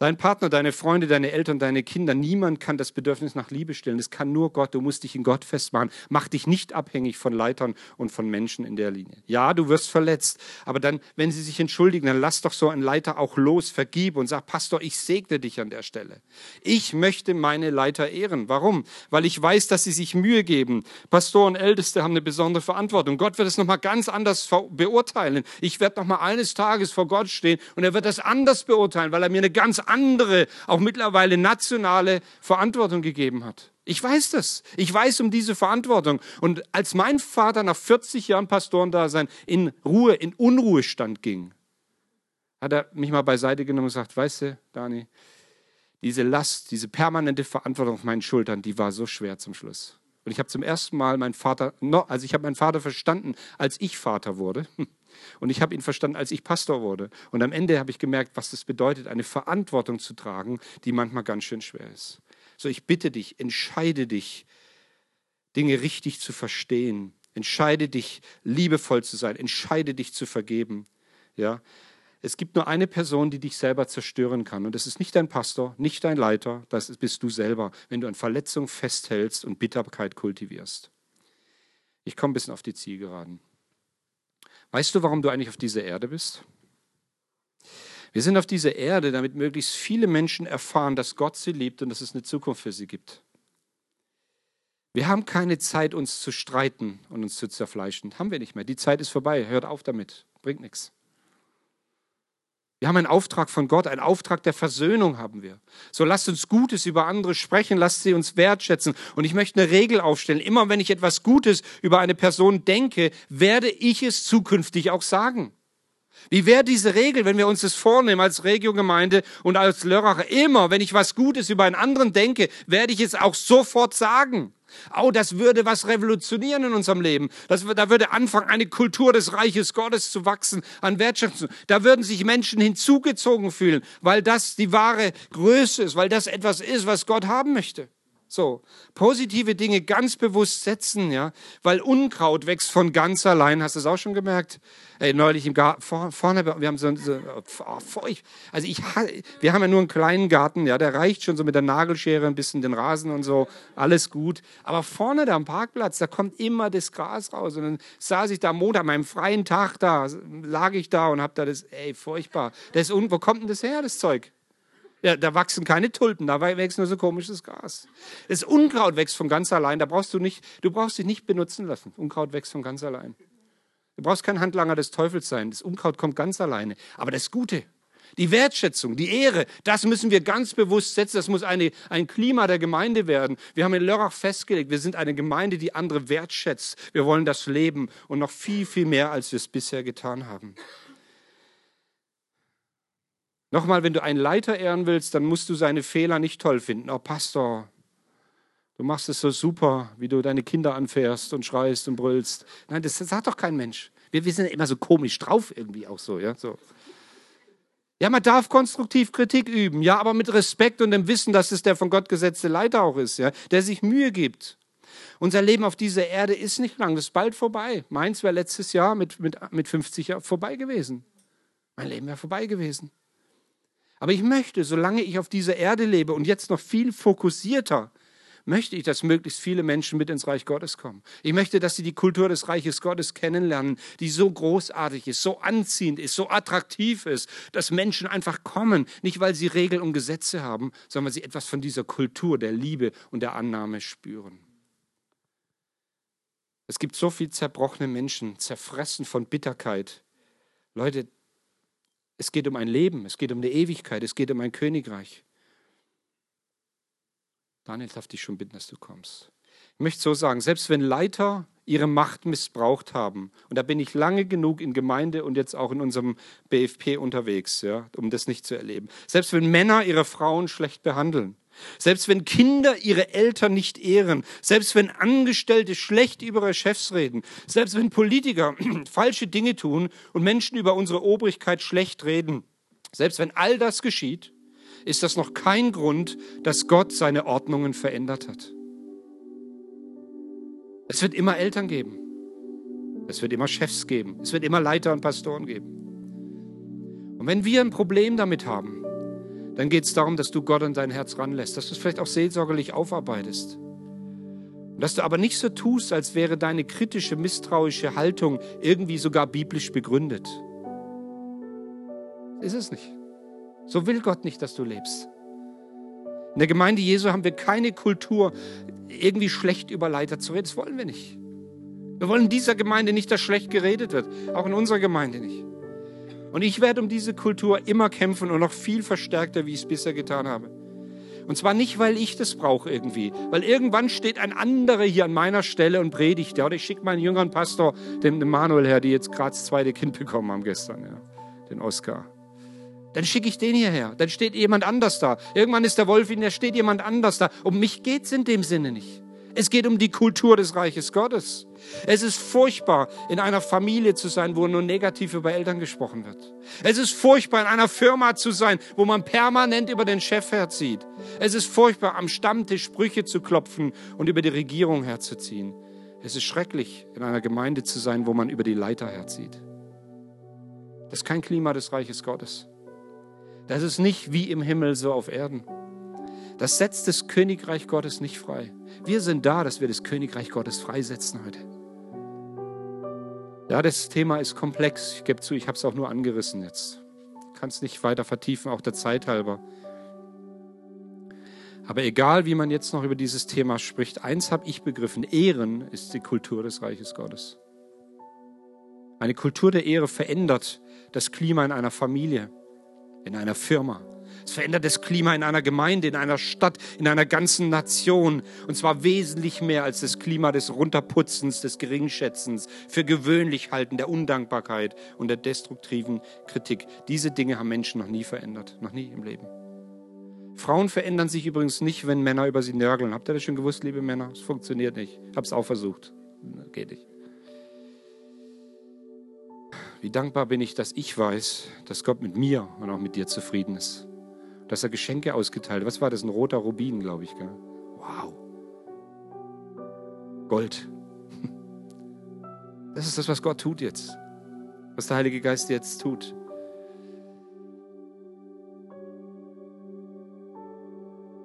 Dein Partner, deine Freunde, deine Eltern, deine Kinder, niemand kann das Bedürfnis nach Liebe stillen. Das kann nur Gott. Du musst dich in Gott festmachen. Mach dich nicht abhängig von Leitern und von Menschen in der Linie. Ja, du wirst verletzt, aber dann, wenn sie sich entschuldigen, dann lass doch so einen Leiter auch los, vergib und sag, Pastor, ich segne dich an der Stelle. Ich möchte meine Leiter ehren. Warum? Weil ich weiß, dass sie sich Mühe geben. Pastoren, Älteste haben eine besondere Verantwortung. Gott wird es nochmal ganz anders beurteilen. Ich werde nochmal eines Tages vor Gott stehen und er wird das anders beurteilen, weil er mir eine ganz andere, auch mittlerweile nationale Verantwortung gegeben hat. Ich weiß das. Ich weiß um diese Verantwortung. Und als mein Vater nach 40 Jahren Pastorendasein in Ruhe, in Unruhestand ging, hat er mich mal beiseite genommen und gesagt, weißt du, Dani, diese Last, diese permanente Verantwortung auf meinen Schultern, die war so schwer zum Schluss. Und ich habe zum ersten Mal meinen Vater, also ich habe meinen Vater verstanden, als ich Vater wurde. Und ich habe ihn verstanden, als ich Pastor wurde. Und am Ende habe ich gemerkt, was das bedeutet, eine Verantwortung zu tragen, die manchmal ganz schön schwer ist. So, ich bitte dich, entscheide dich, Dinge richtig zu verstehen. Entscheide dich, liebevoll zu sein. Entscheide dich zu vergeben. Ja, es gibt nur eine Person, die dich selber zerstören kann. Und das ist nicht dein Pastor, nicht dein Leiter, das bist du selber, wenn du an Verletzung festhältst und Bitterkeit kultivierst. Ich komme ein bisschen auf die Zielgeraden. Weißt du, warum du eigentlich auf dieser Erde bist? Wir sind auf dieser Erde, damit möglichst viele Menschen erfahren, dass Gott sie liebt und dass es eine Zukunft für sie gibt. Wir haben keine Zeit, uns zu streiten und uns zu zerfleischen. Haben wir nicht mehr. Die Zeit ist vorbei. Hört auf damit. Bringt nichts. Wir haben einen Auftrag von Gott, einen Auftrag der Versöhnung haben wir. So lasst uns Gutes über andere sprechen, lasst sie uns wertschätzen. Und ich möchte eine Regel aufstellen. Immer wenn ich etwas Gutes über eine Person denke, werde ich es zukünftig auch sagen. Wie wäre diese Regel, wenn wir uns das vornehmen als Regiogemeinde und als Lörracher? Immer, wenn ich was Gutes über einen anderen denke, werde ich es auch sofort sagen. Oh, das würde was revolutionieren in unserem Leben. Das, da würde anfangen, eine Kultur des Reiches Gottes zu wachsen, an Wertschätzung. Da würden sich Menschen hinzugezogen fühlen, weil das die wahre Größe ist, weil das etwas ist, was Gott haben möchte. So, positive Dinge ganz bewusst setzen, ja, weil Unkraut wächst von ganz allein. Hast du es auch schon gemerkt? Ey, neulich im Garten, vor, vorne, wir haben so, so oh, feucht. Also ich, wir haben ja nur einen kleinen Garten, ja, der reicht schon so mit der Nagelschere ein bisschen den Rasen und so, alles gut. Aber vorne da am Parkplatz, da kommt immer das Gras raus. Und dann saß ich da am Montag, meinem freien Tag da, lag ich da und hab da das, ey, furchtbar. Das, wo kommt denn das her, das Zeug? Ja, da wachsen keine Tulpen, da wächst nur so komisches Gras. Das Unkraut wächst von ganz allein. Da brauchst du nicht, du brauchst dich nicht benutzen lassen. Unkraut wächst von ganz allein. Du brauchst kein Handlanger des Teufels sein. Das Unkraut kommt ganz alleine. Aber das Gute, die Wertschätzung, die Ehre, das müssen wir ganz bewusst setzen. Das muss eine, ein Klima der Gemeinde werden. Wir haben in Lörrach festgelegt, wir sind eine Gemeinde, die andere wertschätzt. Wir wollen das leben und noch viel, viel mehr, als wir es bisher getan haben. Nochmal, wenn du einen Leiter ehren willst, dann musst du seine Fehler nicht toll finden. Oh, Pastor, du machst es so super, wie du deine Kinder anfährst und schreist und brüllst. Nein, das sagt doch kein Mensch. Wir, wir sind ja immer so komisch drauf irgendwie auch so, ja, so. Ja, man darf konstruktiv Kritik üben, ja, aber mit Respekt und dem Wissen, dass es der von Gott gesetzte Leiter auch ist, ja, der sich Mühe gibt. Unser Leben auf dieser Erde ist nicht lang, das ist bald vorbei. Meins wäre letztes Jahr mit, mit, mit 50 Jahren vorbei gewesen. Mein Leben wäre vorbei gewesen. Aber ich möchte, solange ich auf dieser Erde lebe und jetzt noch viel fokussierter, möchte ich, dass möglichst viele Menschen mit ins Reich Gottes kommen. Ich möchte, dass sie die Kultur des Reiches Gottes kennenlernen, die so großartig ist, so anziehend ist, so attraktiv ist, dass Menschen einfach kommen, nicht weil sie Regeln und Gesetze haben, sondern weil sie etwas von dieser Kultur der Liebe und der Annahme spüren. Es gibt so viel zerbrochene Menschen, zerfressen von Bitterkeit. Leute, es geht um ein Leben, es geht um eine Ewigkeit, es geht um ein Königreich. Daniel darf dich schon bitten, dass du kommst. Ich möchte so sagen, selbst wenn Leiter ihre Macht missbraucht haben, und da bin ich lange genug in Gemeinde und jetzt auch in unserem BFP unterwegs, ja, um das nicht zu erleben. Selbst wenn Männer ihre Frauen schlecht behandeln, selbst wenn Kinder ihre Eltern nicht ehren, selbst wenn Angestellte schlecht über ihre Chefs reden, selbst wenn Politiker falsche Dinge tun und Menschen über unsere Obrigkeit schlecht reden, selbst wenn all das geschieht, ist das noch kein Grund, dass Gott seine Ordnungen verändert hat. Es wird immer Eltern geben. Es wird immer Chefs geben. Es wird immer Leiter und Pastoren geben. Und wenn wir ein Problem damit haben, dann geht es darum, dass du Gott an dein Herz ranlässt, dass du es vielleicht auch seelsorgerlich aufarbeitest. Und dass du aber nicht so tust, als wäre deine kritische, misstrauische Haltung irgendwie sogar biblisch begründet. Ist es nicht. So will Gott nicht, dass du lebst. In der Gemeinde Jesu haben wir keine Kultur, irgendwie schlecht über Leiter zu reden. Das wollen wir nicht. Wir wollen in dieser Gemeinde nicht, dass schlecht geredet wird. Auch in unserer Gemeinde nicht. Und ich werde um diese Kultur immer kämpfen und noch viel verstärkter, wie ich es bisher getan habe. Und zwar nicht, weil ich das brauche irgendwie, weil irgendwann steht ein anderer hier an meiner Stelle und predigt. Ja, oder ich schicke meinen jüngeren Pastor, den Manuel her, die jetzt gerade das zweite Kind bekommen haben gestern, ja, den Oscar. Dann schicke ich den hierher. Dann steht jemand anders da. Irgendwann ist der Wolf in, da steht jemand anders da. Um mich geht es in dem Sinne nicht. Es geht um die Kultur des Reiches Gottes. Es ist furchtbar, in einer Familie zu sein, wo nur negativ über Eltern gesprochen wird. Es ist furchtbar, in einer Firma zu sein, wo man permanent über den Chef herzieht. Es ist furchtbar, am Stammtisch Sprüche zu klopfen und über die Regierung herzuziehen. Es ist schrecklich, in einer Gemeinde zu sein, wo man über die Leiter herzieht. Das ist kein Klima des Reiches Gottes. Das ist nicht wie im Himmel so auf Erden. Das setzt das Königreich Gottes nicht frei. Wir sind da, dass wir das Königreich Gottes freisetzen heute. Ja, das Thema ist komplex. Ich gebe zu, ich habe es auch nur angerissen jetzt. kann es nicht weiter vertiefen, auch der Zeit halber. Aber egal, wie man jetzt noch über dieses Thema spricht, eins habe ich begriffen, Ehren ist die Kultur des Reiches Gottes. Eine Kultur der Ehre verändert das Klima in einer Familie, in einer Firma. Es verändert das Klima in einer Gemeinde, in einer Stadt, in einer ganzen Nation. Und zwar wesentlich mehr als das Klima des Runterputzens, des Geringschätzens, für gewöhnlich halten, der Undankbarkeit und der destruktiven Kritik. Diese Dinge haben Menschen noch nie verändert, noch nie im Leben. Frauen verändern sich übrigens nicht, wenn Männer über sie nörgeln. Habt ihr das schon gewusst, liebe Männer? Es funktioniert nicht. Ich habe es auch versucht. Geht nicht. Wie dankbar bin ich, dass ich weiß, dass Gott mit mir und auch mit dir zufrieden ist. Dass er Geschenke ausgeteilt hat. Was war das? Ein roter Rubin, glaube ich. Gell? Wow. Gold. Das ist das, was Gott tut jetzt. Was der Heilige Geist jetzt tut.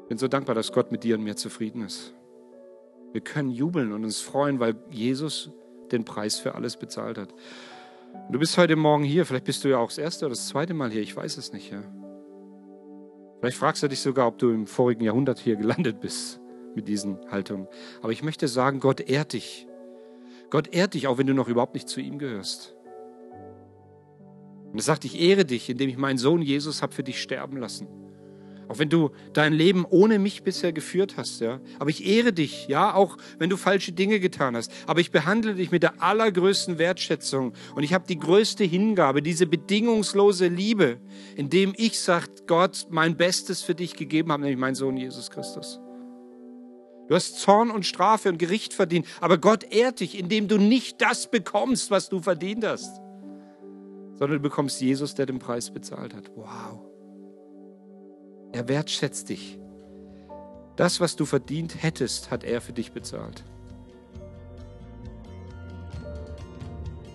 Ich bin so dankbar, dass Gott mit dir und mir zufrieden ist. Wir können jubeln und uns freuen, weil Jesus den Preis für alles bezahlt hat. Du bist heute Morgen hier, vielleicht bist du ja auch das erste oder das zweite Mal hier, ich weiß es nicht. Ja. Vielleicht fragst du dich sogar, ob du im vorigen Jahrhundert hier gelandet bist mit diesen Haltungen. Aber ich möchte sagen, Gott ehrt dich. Gott ehrt dich, auch wenn du noch überhaupt nicht zu ihm gehörst. Und er sagt, ich ehre dich, indem ich meinen Sohn Jesus habe für dich sterben lassen. Auch wenn du dein Leben ohne mich bisher geführt hast, ja. Aber ich ehre dich, ja, auch wenn du falsche Dinge getan hast. Aber ich behandle dich mit der allergrößten Wertschätzung. Und ich habe die größte Hingabe, diese bedingungslose Liebe, indem ich, sagt Gott, mein Bestes für dich gegeben habe, nämlich mein Sohn Jesus Christus. Du hast Zorn und Strafe und Gericht verdient, aber Gott ehrt dich, indem du nicht das bekommst, was du verdient hast, sondern du bekommst Jesus, der den Preis bezahlt hat. Wow. Er wertschätzt dich. Das, was du verdient hättest, hat er für dich bezahlt.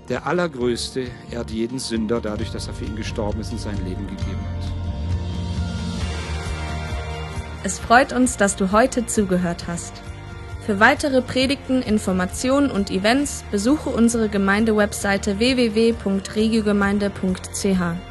Der Allergrößte ehrt jeden Sünder dadurch, dass er für ihn gestorben ist und sein Leben gegeben hat. Es freut uns, dass du heute zugehört hast. Für weitere Predigten, Informationen und Events besuche unsere Gemeindewebseite www.regiogemeinde.ch.